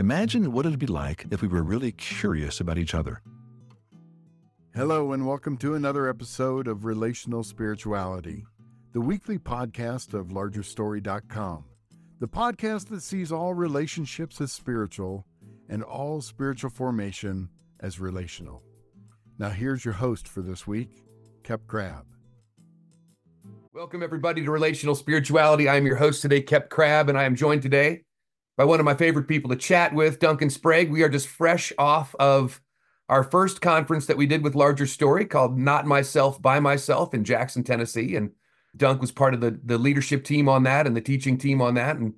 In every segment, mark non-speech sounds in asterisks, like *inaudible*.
Imagine what it'd be like if we were really curious about each other. Hello, and welcome to another episode of Relational Spirituality, the weekly podcast of LargerStory.com, the podcast that sees all relationships as spiritual and all spiritual formation as relational. Now, here's your host for this week, Kep Crabb. Welcome, everybody, to Relational Spirituality. I'm your host today, Kep Crabb, and I am joined today by one of my favorite people to chat with, Duncan Sprague. We are just fresh off of our first conference that we did with Larger Story called Not Myself by Myself in Jackson, Tennessee. And Dunk was part of the, the leadership team on that and the teaching team on that. And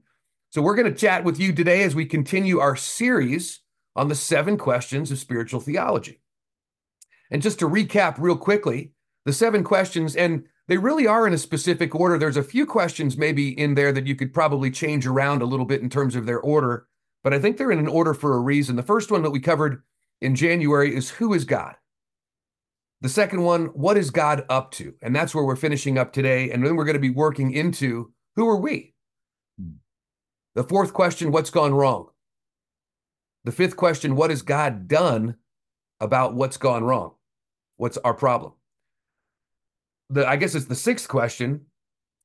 so we're going to chat with you today as we continue our series on the seven questions of spiritual theology. And just to recap real quickly, the seven questions, and they really are in a specific order. There's a few questions maybe in there that you could probably change around a little bit in terms of their order, but I think they're in an order for a reason. The first one that we covered in January is who is God? The second one, what is God up to? And that's where we're finishing up today. And then we're going to be working into who are we? Hmm. The fourth question, what's gone wrong? The fifth question, what has God done about what's gone wrong? What's our problem? The I guess it's the sixth question,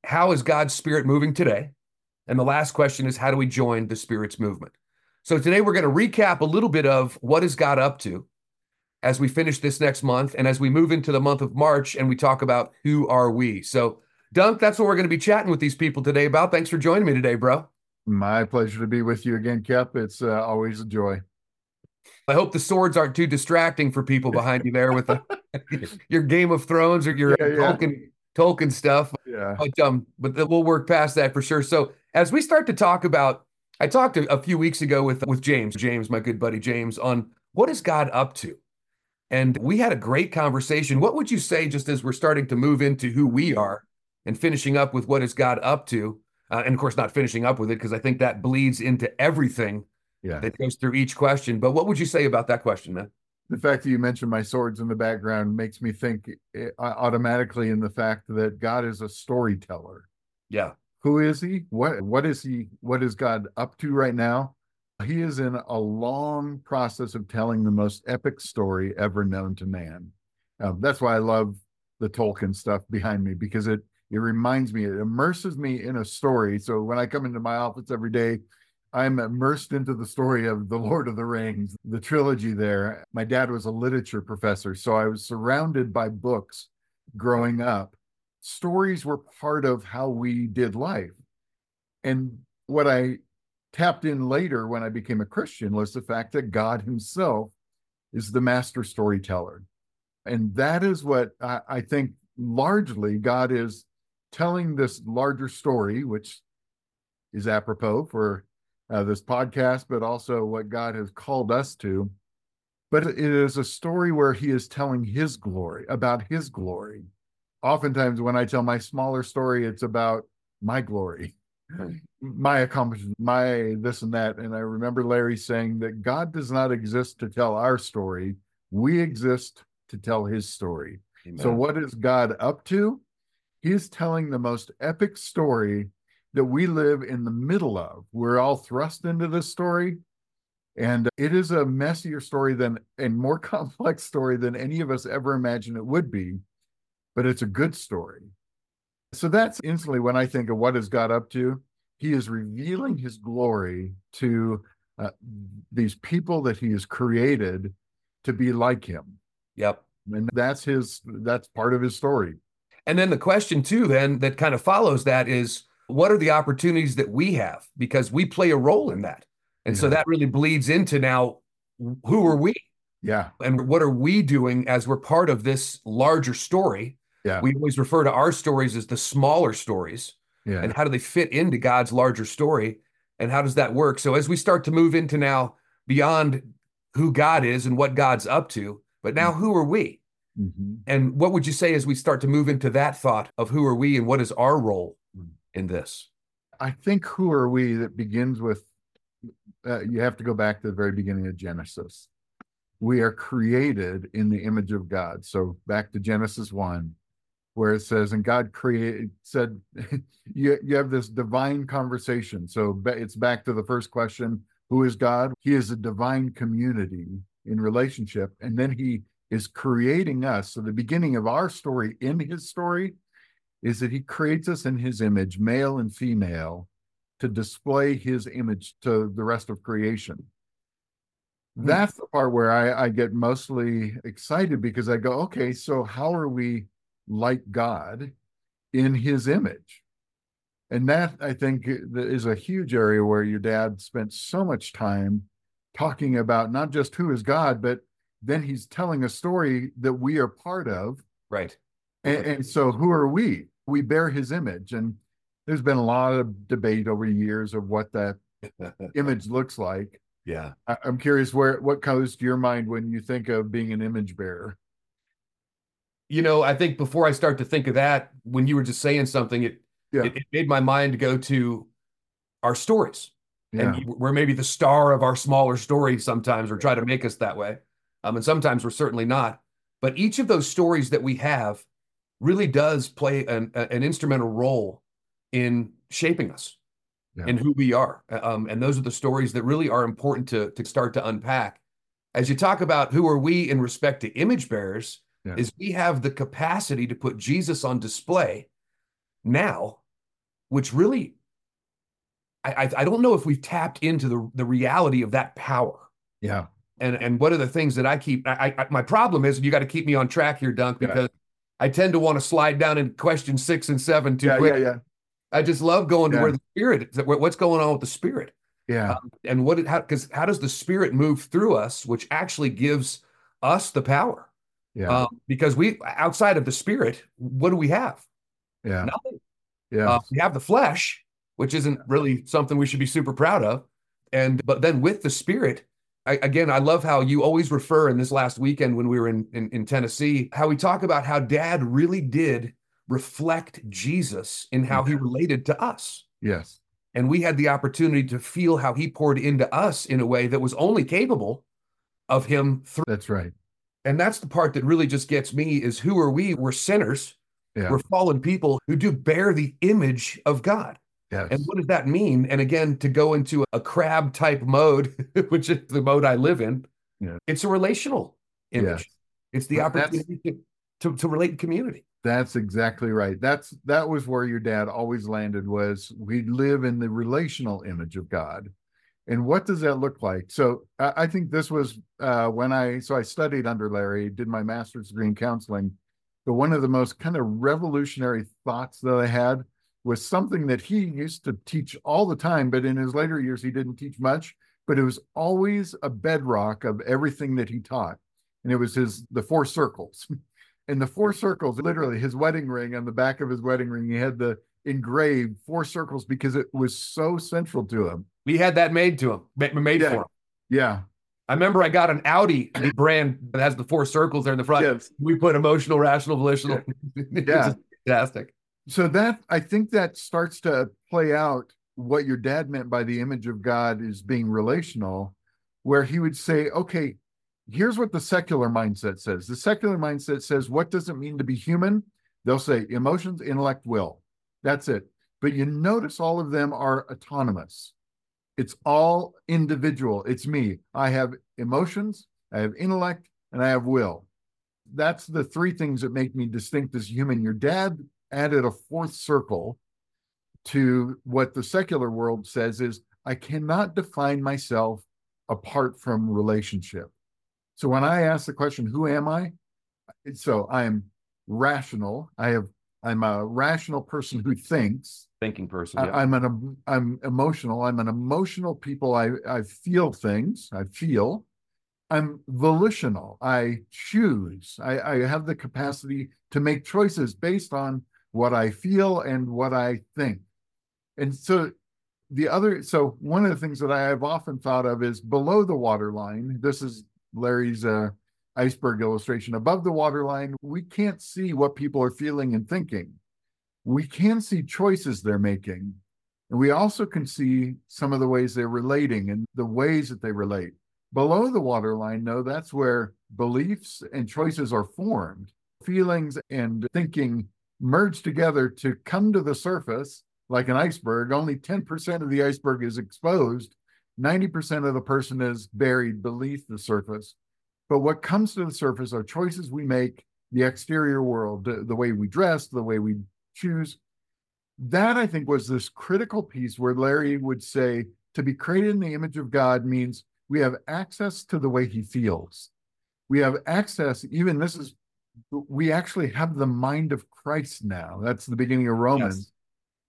how is God's spirit moving today? And the last question is how do we join the spirit's movement? So today we're going to recap a little bit of what is God up to as we finish this next month and as we move into the month of March and we talk about who are we. So Dunk, that's what we're going to be chatting with these people today about. Thanks for joining me today, bro. My pleasure to be with you again, Kep. It's uh, always a joy. I hope the swords aren't too distracting for people behind you there with the, *laughs* *laughs* your Game of Thrones or your yeah, yeah. Tolkien Tolkien stuff. Yeah. But um, but we'll work past that for sure. So as we start to talk about, I talked a, a few weeks ago with with James, James, my good buddy James, on what is God up to, and we had a great conversation. What would you say, just as we're starting to move into who we are and finishing up with what is God up to, uh, and of course not finishing up with it because I think that bleeds into everything yeah. that goes through each question. But what would you say about that question, man? The fact that you mentioned my swords in the background makes me think eh, automatically in the fact that God is a storyteller. Yeah. Who is he? What what is he what is God up to right now? He is in a long process of telling the most epic story ever known to man. Um, that's why I love the Tolkien stuff behind me because it it reminds me, it immerses me in a story. So when I come into my office every day, I'm immersed into the story of The Lord of the Rings, the trilogy there. My dad was a literature professor, so I was surrounded by books growing up. Stories were part of how we did life. And what I tapped in later when I became a Christian was the fact that God Himself is the master storyteller. And that is what I, I think largely God is telling this larger story, which is apropos for uh, this podcast, but also what God has called us to. But it is a story where He is telling His glory, about His glory. Oftentimes, when I tell my smaller story, it's about my glory, *laughs* my accomplishment, my this and that. And I remember Larry saying that God does not exist to tell our story, we exist to tell His story. Amen. So, what is God up to? He's telling the most epic story that we live in the middle of. We're all thrust into this story. And it is a messier story than and more *laughs* complex story than any of us ever imagined it would be, but it's a good story. So that's instantly when I think of what has God up to. He is revealing his glory to uh, these people that he has created to be like him. Yep. And that's his that's part of his story. And then the question too, then that kind of follows that is what are the opportunities that we have? Because we play a role in that. And yeah. so that really bleeds into now who are we? Yeah. And what are we doing as we're part of this larger story? Yeah. We always refer to our stories as the smaller stories. Yeah. And how do they fit into God's larger story? And how does that work? So as we start to move into now beyond who God is and what God's up to, but now who are we? Mm-hmm. And what would you say as we start to move into that thought of who are we and what is our role. In this? I think who are we that begins with uh, you have to go back to the very beginning of Genesis. We are created in the image of God. So back to Genesis 1 where it says and God created said *laughs* you you have this divine conversation. So it's back to the first question, Who is God? He is a divine community in relationship. And then he is creating us. So the beginning of our story in his story is that he creates us in his image, male and female, to display his image to the rest of creation. Mm-hmm. That's the part where I, I get mostly excited because I go, okay, so how are we like God in his image? And that I think is a huge area where your dad spent so much time talking about not just who is God, but then he's telling a story that we are part of. Right. And, and, so who are we? We bear his image. And there's been a lot of debate over years of what that *laughs* image looks like. Yeah. I, am curious where what comes to your mind when you think of being an image bearer? You know, I think before I start to think of that, when you were just saying something, it yeah. it, it made my mind go to our stories. Yeah. And we're maybe the star of our smaller stories sometimes, or try to make us that way. Um, and sometimes we're certainly not. But each of those stories that we have really does play an, an instrumental role in shaping us yeah. and who we are. Um, and those are the stories that really are important to, to start to unpack. As you talk about who are we in respect to image bearers, yeah. is we have the capacity to put Jesus on display now, which really, I, I don't know if we've tapped into the, the reality of that power. Yeah and and what are the things that I keep? I, I my problem is you got to keep me on track here, Dunk, because yeah. I tend to want to slide down in question six and seven too yeah, quick. Yeah, yeah. I just love going to where the spirit, what's going on with the spirit. Yeah. Um, and what it, how, because how does the spirit move through us, which actually gives us the power? Yeah. Um, because we, outside of the spirit, what do we have? Yeah. Nothing. Yeah. Uh, we have the flesh, which isn't really something we should be super proud of. And, but then with the spirit, I, again, I love how you always refer in this last weekend when we were in, in, in Tennessee, how we talk about how dad really did reflect Jesus in how he related to us. Yes. And we had the opportunity to feel how he poured into us in a way that was only capable of him through. That's right. And that's the part that really just gets me is who are we? We're sinners. Yeah. We're fallen people who do bear the image of God. Yes. And what does that mean? And again, to go into a Crabb type mode, *laughs* which is the mode I live in, yeah. it's a relational image. Yes. It's the opportunity to, to, to relate in community. That's exactly right. That's that was where your dad always landed was we live in the relational image of God. And what does that look like? So I, I think this was uh, when I so I studied under Larry, did my master's degree in counseling. But one of the most kind of revolutionary thoughts that I had was something that he used to teach all the time, but in his later years, he didn't teach much, but it was always a bedrock of everything that he taught. And it was his, the four circles. *laughs* and the four circles, literally his wedding ring on the back of his wedding ring, he had the engraved four circles because it was so central to him. We had that made to him, made yeah. for him. Yeah. I remember I got an Audi brand that has the four circles there in the front. Yes. We put emotional, rational, volitional. Yeah. *laughs* yeah. fantastic so that i think that starts to play out what your dad meant by the image of god is being relational where he would say okay here's what the secular mindset says. The secular mindset says what does it mean to be human? They'll say emotions intellect will. That's it. But you notice all of them are autonomous. It's all individual. It's me. I have emotions i have intellect and i have will. That's the three things that make me distinct as human. Your dad added a fourth circle to what the secular world says is I cannot define myself apart from relationship. So when I ask the question, who am I? So I am rational. I have I'm a rational person who thinks. Thinking person. Yeah. I, am an I'm emotional. I'm an emotional people. I I feel things. I feel. I'm volitional. I choose. I, I have the capacity to make choices based on what I feel and what I think. And so the other, so one of the things that I have often thought of is below the waterline. This is Larry's uh, iceberg illustration. Above the waterline, we can't see what people are feeling and thinking. We can see choices they're making. And we also can see some of the ways they're relating and the ways that they relate. Below the waterline, no, that's where beliefs and choices are formed. Feelings and thinking merge together to come to the surface like an iceberg. Only 10% of the iceberg is exposed, 90% of the person is buried beneath the surface. But what comes to the surface are choices we make, the exterior world, the, way we dress, the way we choose. That I think was this critical piece where Larry would say to be created in the image of God means we have access to the way he feels. We have access, even this is, we actually have the mind of Christ now. That's the beginning of Romans.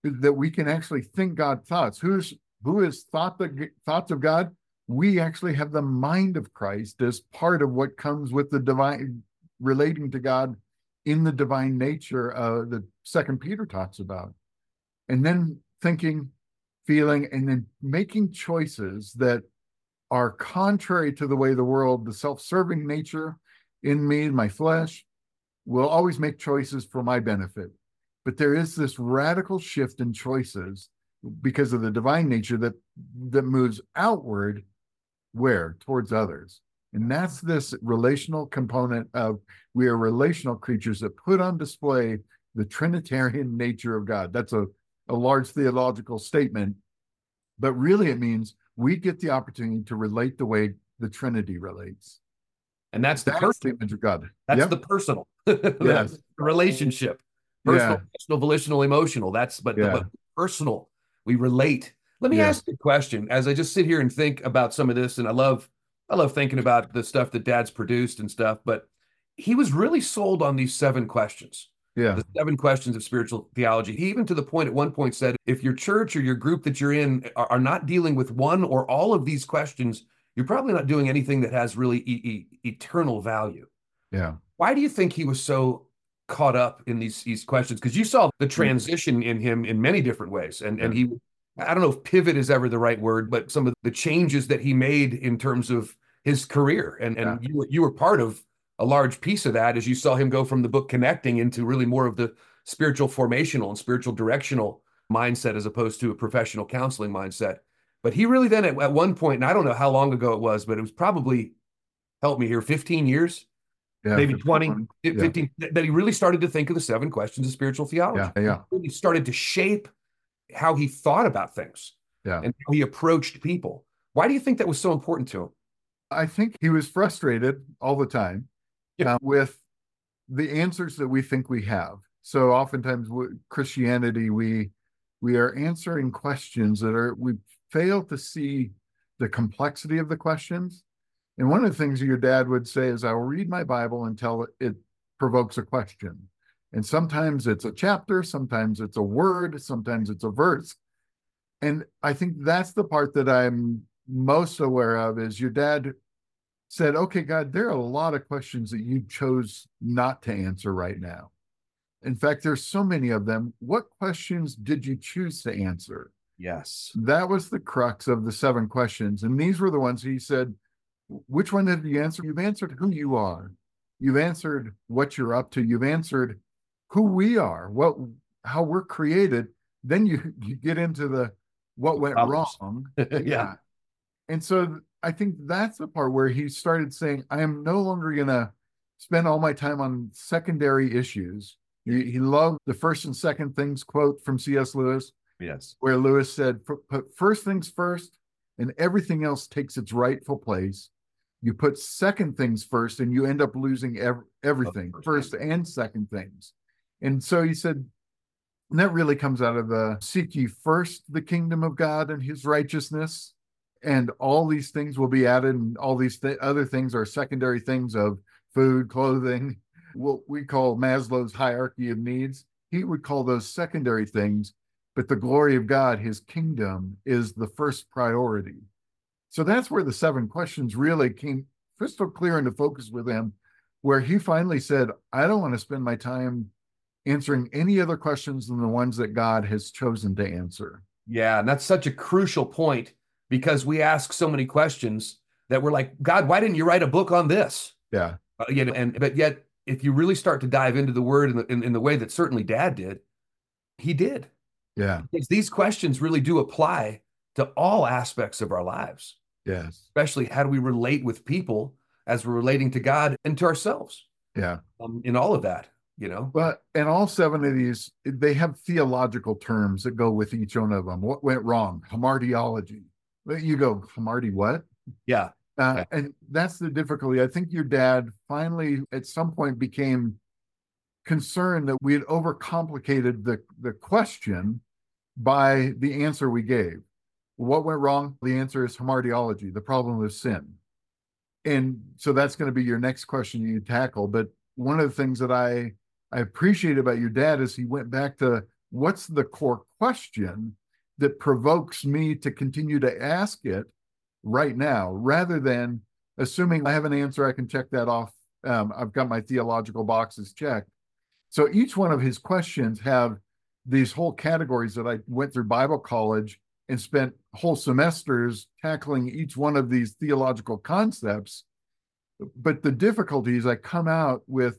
Yes. That we can actually think God thoughts. Who's who is thought the thoughts of God? We actually have the mind of Christ as part of what comes with the divine relating to God in the divine nature uh, that Second Peter talks about, and then thinking, feeling, and then making choices that are contrary to the way the world, the self-serving nature in me, my flesh, will always make choices for my benefit. But there is this radical shift in choices because of the divine nature that that moves outward where? Towards others. And that's this relational component of we are relational creatures that put on display the trinitarian *laughs* nature of god. That's a, a large theological statement but really it means we get the opportunity to relate the way the trinity relates and that's the that's the image of god that's yep. the personal *laughs* yes. the relationship personal yeah. personal volitional emotional that's but, yeah. but personal we relate. Let me yeah. ask you a question as I just sit here and think about some of this, and I love I love thinking about the stuff that Dad's produced and stuff, but he was really sold on these seven questions. Yeah. The seven questions of spiritual theology. He even to the point at one point said, if your church or your group that you're in are, are not dealing with one or all of these questions, you're probably not doing anything that has really e- e- eternal value. Yeah. Why do you think he was so caught up in these these questions because you saw the transition in him in many different ways and and he I don't know if pivot is ever the right word but some of the changes that he made in terms of his career and and yeah. you you were part of a large piece of that as you saw him go from the book connecting into really more of the spiritual formational and spiritual directional mindset as opposed to a professional counseling mindset but he really then at, at one point and I don't know how long ago it was but it was probably help me here 15 years yeah, maybe 20, 15, yeah. that he really started to think of the seven questions of spiritual theology. Yeah, yeah. He really started to shape how he thought about things yeah. and how he approached people. Why do you think that was so important to him? I think he was frustrated all the time yeah. uh, with the answers that we think we have. So oftentimes Christianity, we we are answering questions that are we fail to see the complexity of the questions and one of the things your dad would say is, I'll read my Bible until it provokes a question. And sometimes it's a chapter, sometimes it's a word, sometimes it's a verse. And I think that's the part that I'm most aware of is your dad said, okay, God, there are a lot of questions that you chose not to answer right now. In fact, there's so many of them. What questions did you choose to answer? Yes. That was the crux of the seven questions. And these were the ones he said, which one have you answered? You've answered who you are. You've answered what you're up to. You've answered who we are, what how we're created. Then you *laughs* you get into the what went wrong. *laughs* yeah. And so I think that's the part where he started saying, I am no longer gonna spend all my time on secondary issues. He, he loved the first and second things quote from C.S. Lewis. Yes. Where Lewis said, put first things first, and everything else takes its rightful place. You put second things first and you end up losing ev- everything first and second things. And so he said and that really comes out of the seek ye first the kingdom of god and his righteousness and all these things will be added and all these th- other things are secondary things of food clothing what we call maslow's hierarchy of needs. He would call those secondary things but the glory of god his kingdom is the first priority so that's where the seven questions really came crystal clear into focus with him, where he finally said, I don't want to spend my time answering any other questions than the ones that God has chosen to answer. Yeah, and that's such a crucial point because we ask so many questions that we're like, God, why didn't you write a book on this? Yeah. Uh, you know, and but yet, if you really start to dive into the word in the, in, in the way that certainly Dad did, he did. Yeah. Because these questions really do apply to all aspects of our lives. Yes. Especially how do we relate with people as we're relating to God and to ourselves? Yeah. Um, in all of that, you know. But and all seven of these, they have theological terms that go with each one of them. What went wrong? Hamartiology. you go, Marty, what? Yeah. Uh, and that's the difficulty. I think your dad finally, at some point, became concerned that we had overcomplicated the, the question by the answer we gave. What went wrong? The answer is hamartiology, the problem of sin. And so that's going to be your next question you tackle. But one of the things that I I appreciate about your dad is he went back to what's the core question that provokes me to continue to ask it right now, rather than assuming I have an answer, I can check that off. Um, I've got my theological boxes checked. So each one of his questions have these whole categories that I went through Bible college and spent whole semesters tackling each one of these theological concepts. But the difficulties I come out with,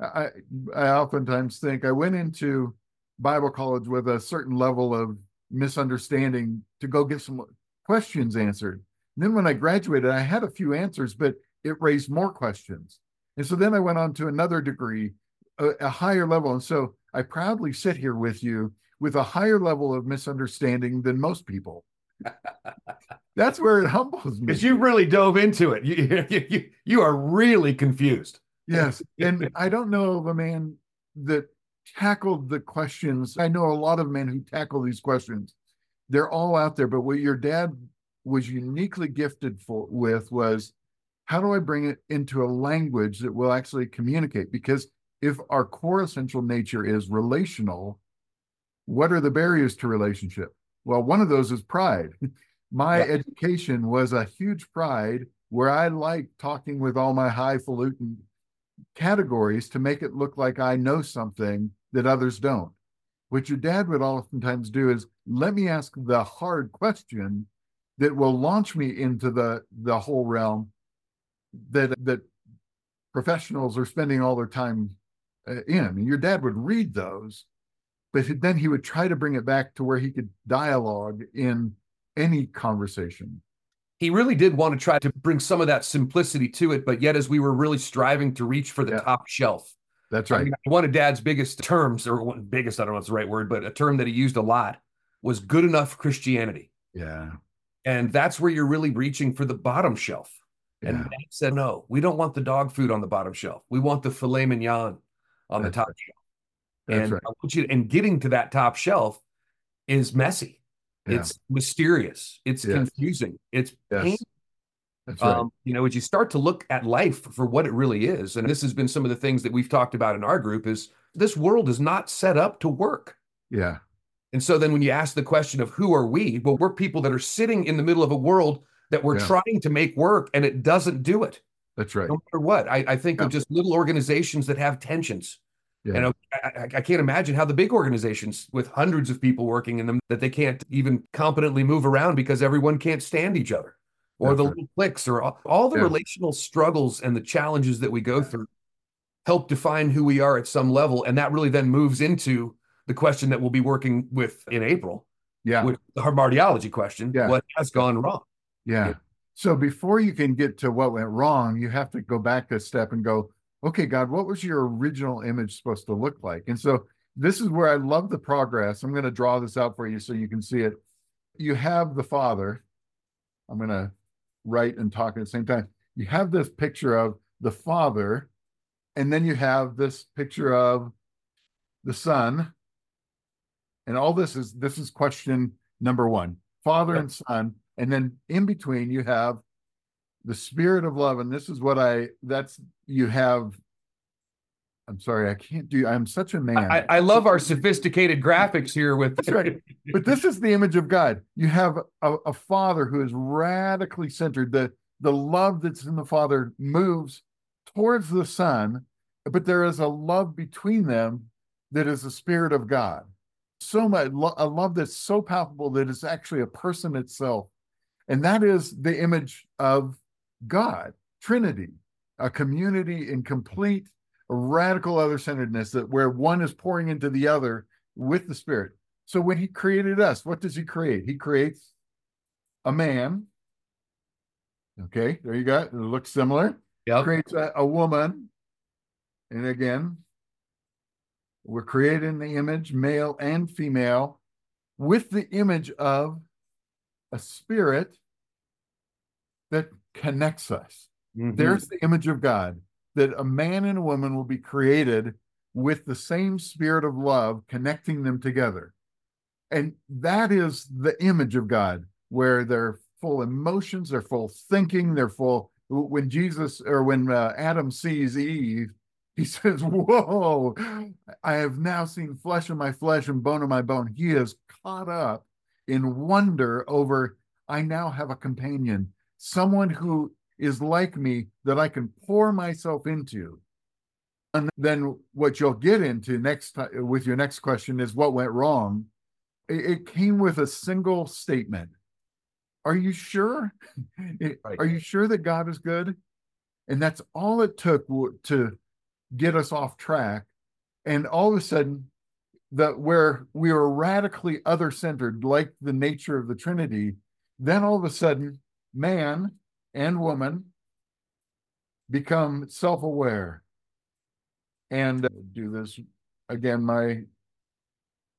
I, I oftentimes think I went into Bible college with a certain level of misunderstanding to go get some questions answered. And then when I graduated, I had a few answers, but it raised more questions. And so then I went on to another degree, a, a higher level. And so I proudly sit here with you with a higher level of misunderstanding than most people. *laughs* That's where it humbles me. Because you really dove into it. *laughs* You, you, you are really confused. Yes. And I don't know of a man that tackled the questions. I know a lot of men who tackle these questions. They're all out there. But what your dad was uniquely gifted for, with was how do I bring it into a language that will actually communicate? Because if our core essential nature is relational, what are the barriers to relationship? Well, one of those is pride. *laughs* My yeah. education was a huge pride where I like talking with all my highfalutin categories to make it look like I know something that others don't. What your dad would oftentimes do is let me ask the hard question that will launch me into the the whole realm that that professionals are spending all their time Uh, in. And your dad would read those, but then he would try to bring it back to where he could dialogue in any conversation. He really did want to try to bring some of that simplicity to it, but yet as we were really striving to reach for the yeah. top shelf. That's right. I mean, one of dad's biggest terms, or one, biggest, I don't know if it's the right word, but a term that he used a lot was good enough Christianity. Yeah. And that's where you're really reaching for the bottom shelf. And yeah. Dad said, no, we don't want the dog food on the bottom shelf. We want the filet mignon on the top shelf. And right. I want you and getting to that top shelf is messy. Yeah. It's mysterious. It's yes. confusing. It's yes. painful. That's right. Um, you know, as you start to look at life for what it really is, and this has been some of the things that we've talked about in our group, is this world is not set up to work. Yeah. And so then when you ask the question of who are we, well, we're people that are sitting in the middle of a world that we're yeah. trying to make work and it doesn't do it. That's right. No matter what. I, I think yeah. of just little organizations that have tensions. Yeah. And I, I, can't imagine how the big organizations with hundreds of people working in them that they can't even competently move around because everyone can't stand each other or That's the right. little cliques or all, all the yeah. relational struggles and the challenges that we go through help define who we are at some level. And that really then moves into the question that we'll be working with in April. Yeah. With the hamartiology question. Yeah. What has gone wrong? Yeah. So before you can get to what went wrong, you have to go back a step and go, okay, God, what was your original image supposed to look like? And so this is where I love the progress. I'm going to draw this out for you so you can see it. You have the Father. I'm going to write and talk at the same time. You have this picture of the Father, and then you have this picture of the Son. And all this is this is question number one Father yep. and Son. And then in between, you have the spirit of love. And this is what i that's you have i'm sorry i can't do i'm such a man. I, I love our sophisticated graphics here with that's right. *laughs* But this is the image of god. You have a, a father who is radically centered. The the love that's in the father moves towards the son but there is a love between them that is the spirit of god. So much a love that's so palpable that it's actually a person itself and that is the image of God, Trinity, a community in complete radical other centeredness that where one is pouring into the other with the Spirit. So when He created us, what does He create? He creates a man. Okay, there you go. It looks similar. Yeah. Creates a, a woman. And again, we're created in the image, male and female, with the image of a spirit that connects us. Mhm. There's the image of God that a man and a woman will be created with the same spirit of love connecting them together. And that is the image of God, where they're full emotions, they're full thinking, they're full. When Jesus or when uh, Adam sees Eve, he *laughs* says, Whoa, I have now seen flesh of my flesh and bone of my bone. He is caught up in wonder over, I now have a companion, someone who is like me that I can pour myself into. And then what you'll get into next time with your next question is what went wrong. It, came with a single statement. Are you sure? *laughs* Are you sure that God is good? And that's all it took to get us off track. And all of a sudden, that where we were radically other centered, like the nature of the Trinity, then all of a sudden, man and woman become self aware. And uh, do this again, my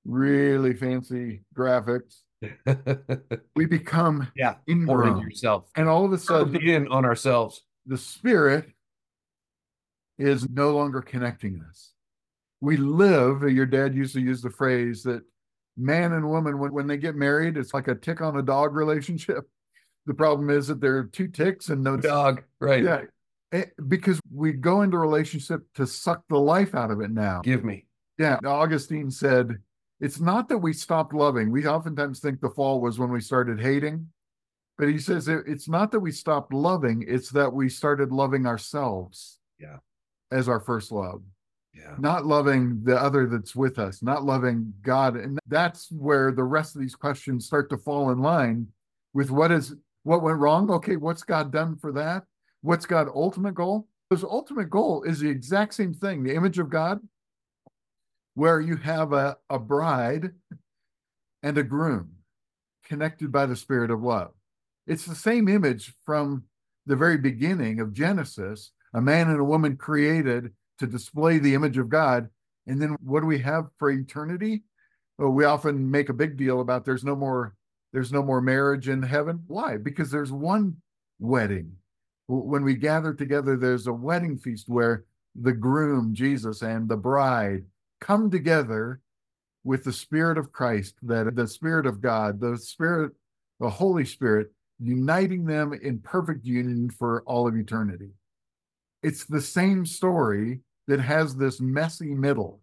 really fancy graphics. *laughs* We become yeah. Ingrown. yourself. And all of a Sudden sudden, in on ourselves. the spirit is no longer connecting us. We live, your dad used to use the phrase that man and woman, when, when they get married, it's like a tick on a dog relationship. *laughs* The problem is that there are two ticks and no Dog. Right. Yeah. Eh, Because we go into relationship to suck the life out of it now. Give me. Yeah. Augustine said, it's not that we stopped loving. We oftentimes think the fall was when we started hating. But he says it's not that we stopped loving, it's that we started loving ourselves. Yeah. As our first love, Yeah. not loving the other that's with us, not loving God. And that's where the rest of these questions start to fall in line with what is what went wrong. Okay, what's God done for that? What's God's ultimate goal? His ultimate goal is the exact same thing, the image of God, where you have a, a bride and a groom connected by the spirit of love. It's the same image from the very beginning of Genesis, a man and a woman created to display the image of God. And then what do we have for eternity? Well, we often make a big deal about there's no more there's no more marriage in heaven. Why? Because there's one wedding. When we gather together, there's a wedding feast where the groom, Jesus, and the bride come together with the Spirit of Christ, that the Spirit of God, the Spirit, the Holy Spirit, uniting them in perfect union for all of eternity. It's the same story that has this messy middle.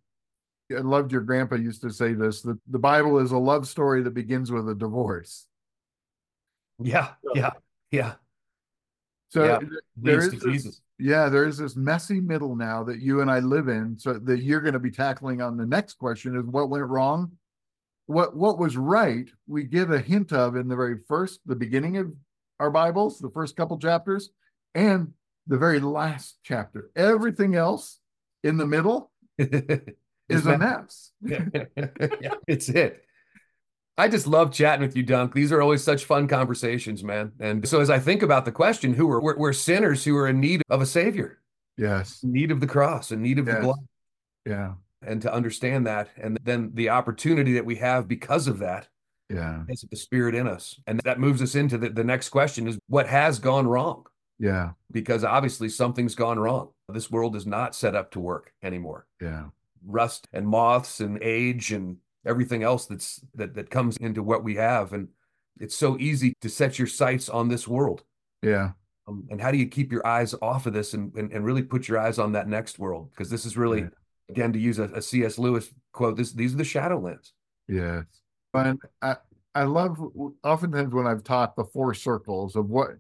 I loved your grandpa used to say this that the Bible is a love story that begins with a divorce. Yeah. Yeah. Yeah. So Yeah. th- there is this- yeah, there is this messy middle now that you and I live in. So that you're going to be tackling on the next question is what went wrong? What what was right? We give a hint of in the very first, the beginning of our Bibles, the first couple chapters, and the very last chapter. Everything else in the middle *laughs* is a mess. *laughs* yeah, it's it. I just love chatting with you, Dunk. These are always such fun conversations, man. And so as I think about the question, who are we're, we're sinners who are in need of a savior, Yes. in need of the cross, in need of the blood, Yeah. and to understand that, and then the opportunity that we have because of that Yeah. is the spirit in us, and that moves us into the, the next question: is what has gone wrong? Yeah. Because obviously something's gone wrong. This world is not set up to work anymore. Yeah. Rust and moths and age and everything else that's that that comes into what we have and it's so easy to set your sights on this world Yeah. um, and how do you keep your eyes off of this and and, and really put your eyes on that next world because this is really Yeah. again to use a, a cs lewis quote this these are the shadowlands Yes. And I, I love oftentimes when I've taught the four circles of what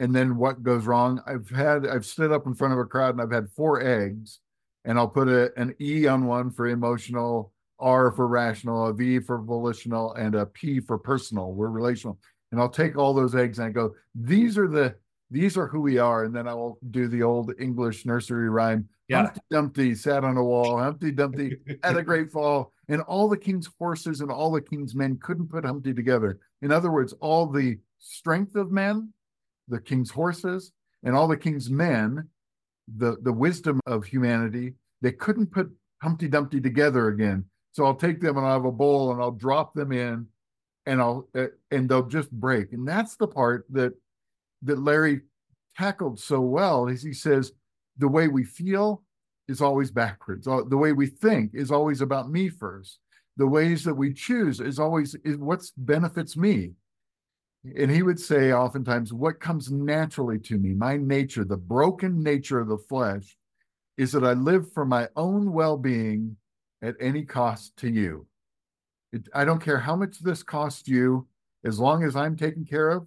and then what goes wrong. I've had I've stood up in front of a crowd and I've had four eggs, and I'll put a, an E on one for emotional, R for rational, a V for volitional, and a P for personal. We're relational. And I'll take all those eggs and I go, these are the these are who we are. And then I will do the old English nursery rhyme. Yeah. Humpty Dumpty sat on a wall. Humpty Dumpty had a great fall, and all the king's horses and all the king's men couldn't put Humpty together. In other words, all the strength of men, the king's horses, and all the king's men, the, the wisdom of humanity, they couldn't put Humpty Dumpty together again. So I'll take them and I'll have a bowl and I'll drop them in and I'll uh, and they'll just break. And that's the part that that Larry tackled so well is he says the way we feel is always backwards. The way we think is always about me first. The ways that we choose is always is what benefits me. And he would say oftentimes, what comes naturally to me, my nature, the broken nature of the flesh, is that I live for my own well being at any cost to you. It, I don't care how much this costs you, as long as I'm taken care of,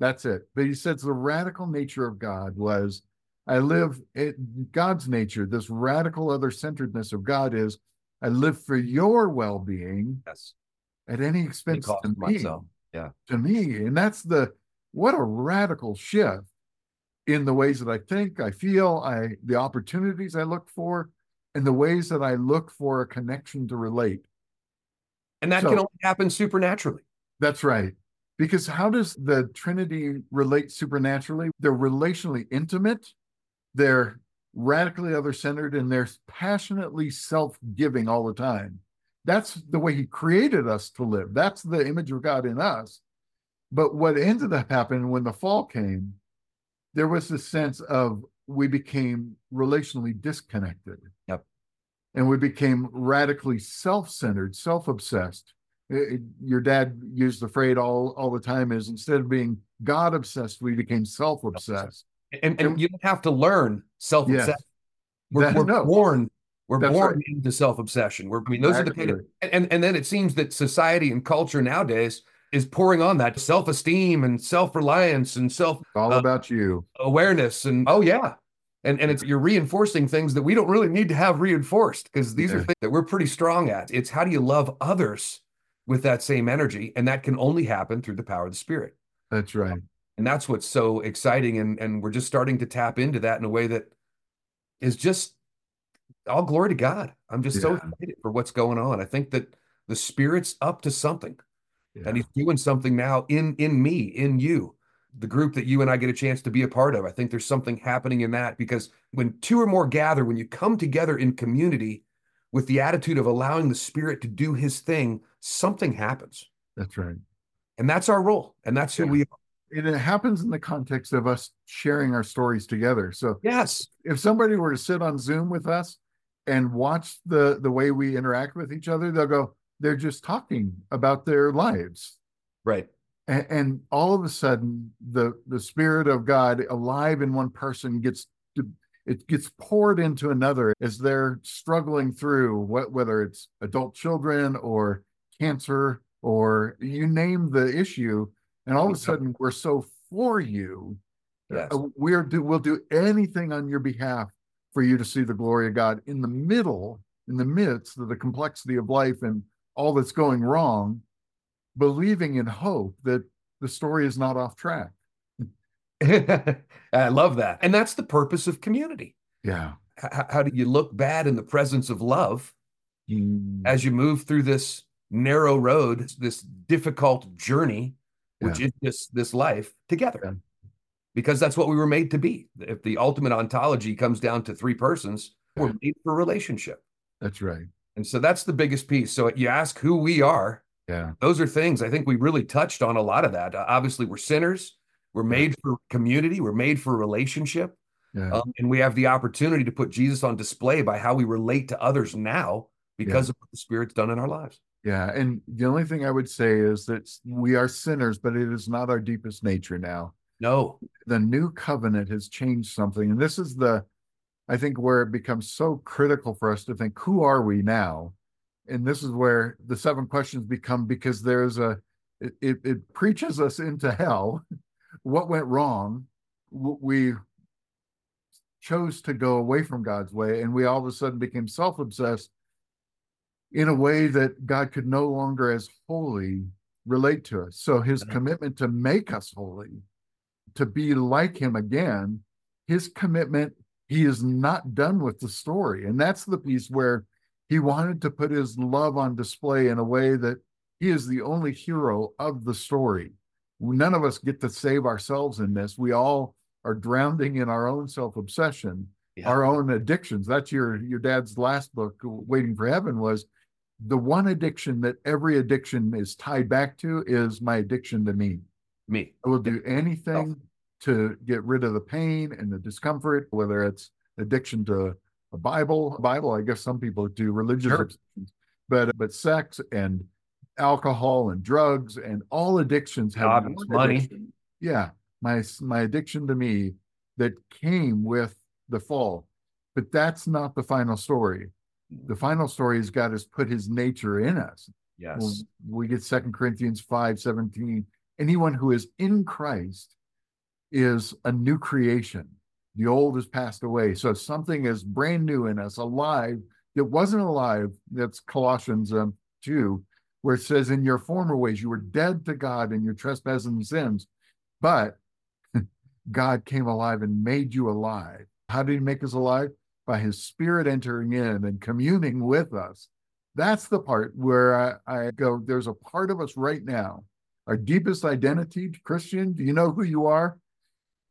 that's it. But he says the radical nature of God was I live it, God's nature, this radical other centeredness of God is I live for your well being yes. at any expense to me. Myself. Yeah. To me. And that's the what a radical shift in the ways that I think, I feel, I the opportunities I look for, and the ways that I look for a connection to relate. And that so, can only happen supernaturally. That's right. Because how does the Trinity relate supernaturally? They're relationally intimate they're radically other centered and they're passionately self giving all the time. That's the way He created us to live. That's the image of God in us. But what ended up happening when the fall came, there was this sense of we became relationally disconnected. Yep. And we became radically self centered, self obsessed. Eh, eh, your dad used the phrase all, all the time is instead of being God obsessed, we became self obsessed and, and you don't have to learn self obsession. Yes. We're, we're no. born we're That's born right. into self obsession. We're I mean those are the and and then it seems that society and culture nowadays is pouring on that self esteem and self reliance and self all uh, about you awareness and oh yeah. And, and it's you're reinforcing things that we don't really need to have reinforced because these yeah. are things that we're pretty strong at. It's how do you love others with that same energy? And that can only happen through the power of the spirit. That's right and that's what's so exciting and and we're just starting to tap into that in a way that is just all glory to god i'm just yeah. so excited for what's going on i think that the spirit's up to something yeah. and he's doing something now in in me in you the group that you and i get a chance to be a part of i think there's something happening in that because when two or more gather when you come together in community with the attitude of allowing the spirit to do his thing something happens that's right and that's our role and that's who yeah. we are And it happens in the context of us sharing our stories together. So yes, if somebody were to sit on Zoom with us and watch the the way we interact with each other, they'll go, they're just talking about their lives, right? And, and all of a sudden, the the spirit of God alive in one person gets to, it gets poured into another as they're struggling through what whether it's adult children or cancer or you name the issue and all of a sudden we're so for you yes. uh, we're do we'll do anything on your behalf for you to see the glory of god in the middle in the midst of the complexity of life and all that's going wrong believing in hope that the story is not off track *laughs* i love that and that's the purpose of community yeah how, how do you look bad in the presence of love mm. as you move through this narrow road this difficult journey which yeah. is this this life together. Because that's what we were made to be. If the ultimate ontology comes down to three persons, we're made for relationship. That's right. And so that's the biggest piece. So you ask who we are. Yeah. Those are things I think we really touched on a lot of that. Uh, obviously, we're sinners. We're made for community. We're made for relationship. Yeah. Um, and we have the opportunity to put Jesus on display by how we relate to others now because yeah. of what the Spirit's done in our lives. Yeah, and the only thing I would say is that we are sinners, but it is not our deepest nature now. No. The new covenant has changed something. And this is the, I think, where it becomes so critical for us to think, who are we now? And this is where the seven questions become because there's a, it, it, it preaches us into hell. what went wrong? We chose to go away from God's way, and we all of a sudden became self obsessed in a way that God could no longer as holy relate to us. So his commitment to make us holy, to be like him again, his commitment, he is not done with the story. And that's the piece where he wanted to put his love on display in a way that he is the only hero of the story. None of us get to save ourselves in this. We all are drowning in our own self obsession, yeah. our own addictions. That's your your dad's last book, Waiting for Heaven, was the one addiction that every addiction is tied back to is my addiction to me. Me. I will do anything to get rid of the pain and the discomfort, whether it's addiction to a Bible, Bible, I guess some people do religious Sure. but but sex and alcohol and drugs and all addictions have God, money. addiction. Yeah, my my addiction to me that came with the fall. But that's not the final story. Mm. The final story is God has put his nature in us. Yes. Well, we get Second Corinthians 5 17. Anyone who is in Christ is a new creation. The old has passed away. So something is brand new in us, alive that wasn't alive. That's Colossians um, 2, where it says, In your former ways, you were dead to God in your trespasses and sins, but *laughs* God came alive and made you alive. How did he make us alive? By his spirit entering in and communing with us. That's the part where I, I go, there's a part of us right now, our deepest identity, Christian. Do you know who you are?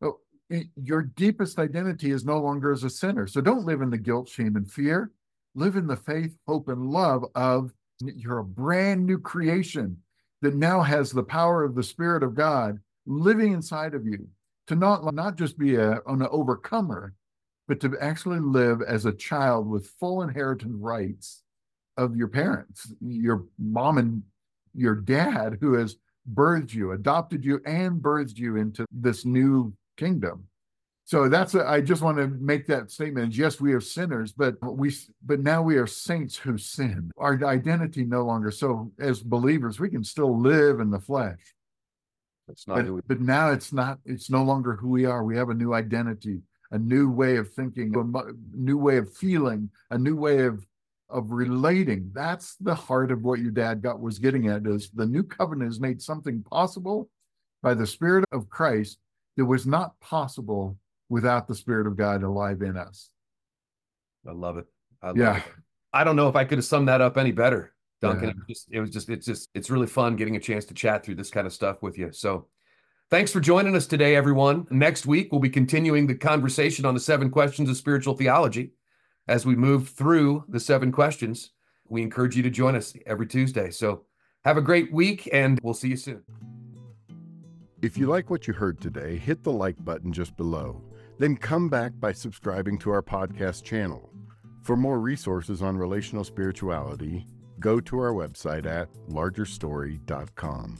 Oh, your deepest identity is no longer as a sinner. So don't live in the guilt, shame, and fear. Live in the faith, hope, and love of you're a brand new creation that now has the power of the Spirit of God living inside of you to not, not just be a, an overcomer, but to actually live as a child with full inheritance rights of your parents, your mom and your dad, who has birthed you, adopted you, and birthed you into this new kingdom. So that's a, I just want to make that statement. Yes, we are sinners, but we but now we are saints who sin. Our identity no longer. So as believers, we can still live in the flesh, That's not but, who we, but now it's not. It's no longer who we are. We have a new identity, a new way of thinking, a new way of feeling, a new way of of relating. That's the heart of what your dad got was getting at. Is the new covenant has made something possible by the Spirit of Christ that was not possible without the Spirit of God alive in us. I love it. I love Yeah. it. I don't know if I could have summed that up any better, Duncan. Yeah. It, was just, it was just, it's just, it's really fun getting a chance to chat through this kind of stuff with you. So thanks for joining us today, everyone. Next week, we'll be continuing the conversation on the seven questions of spiritual theology. As we move through the seven questions, we encourage you to join us every Tuesday. So have a great week and we'll see you soon. If you like what you heard today, hit the like button just below. Then come back by subscribing to our podcast channel. For more resources on relational spirituality, go to our website at largerstory.com.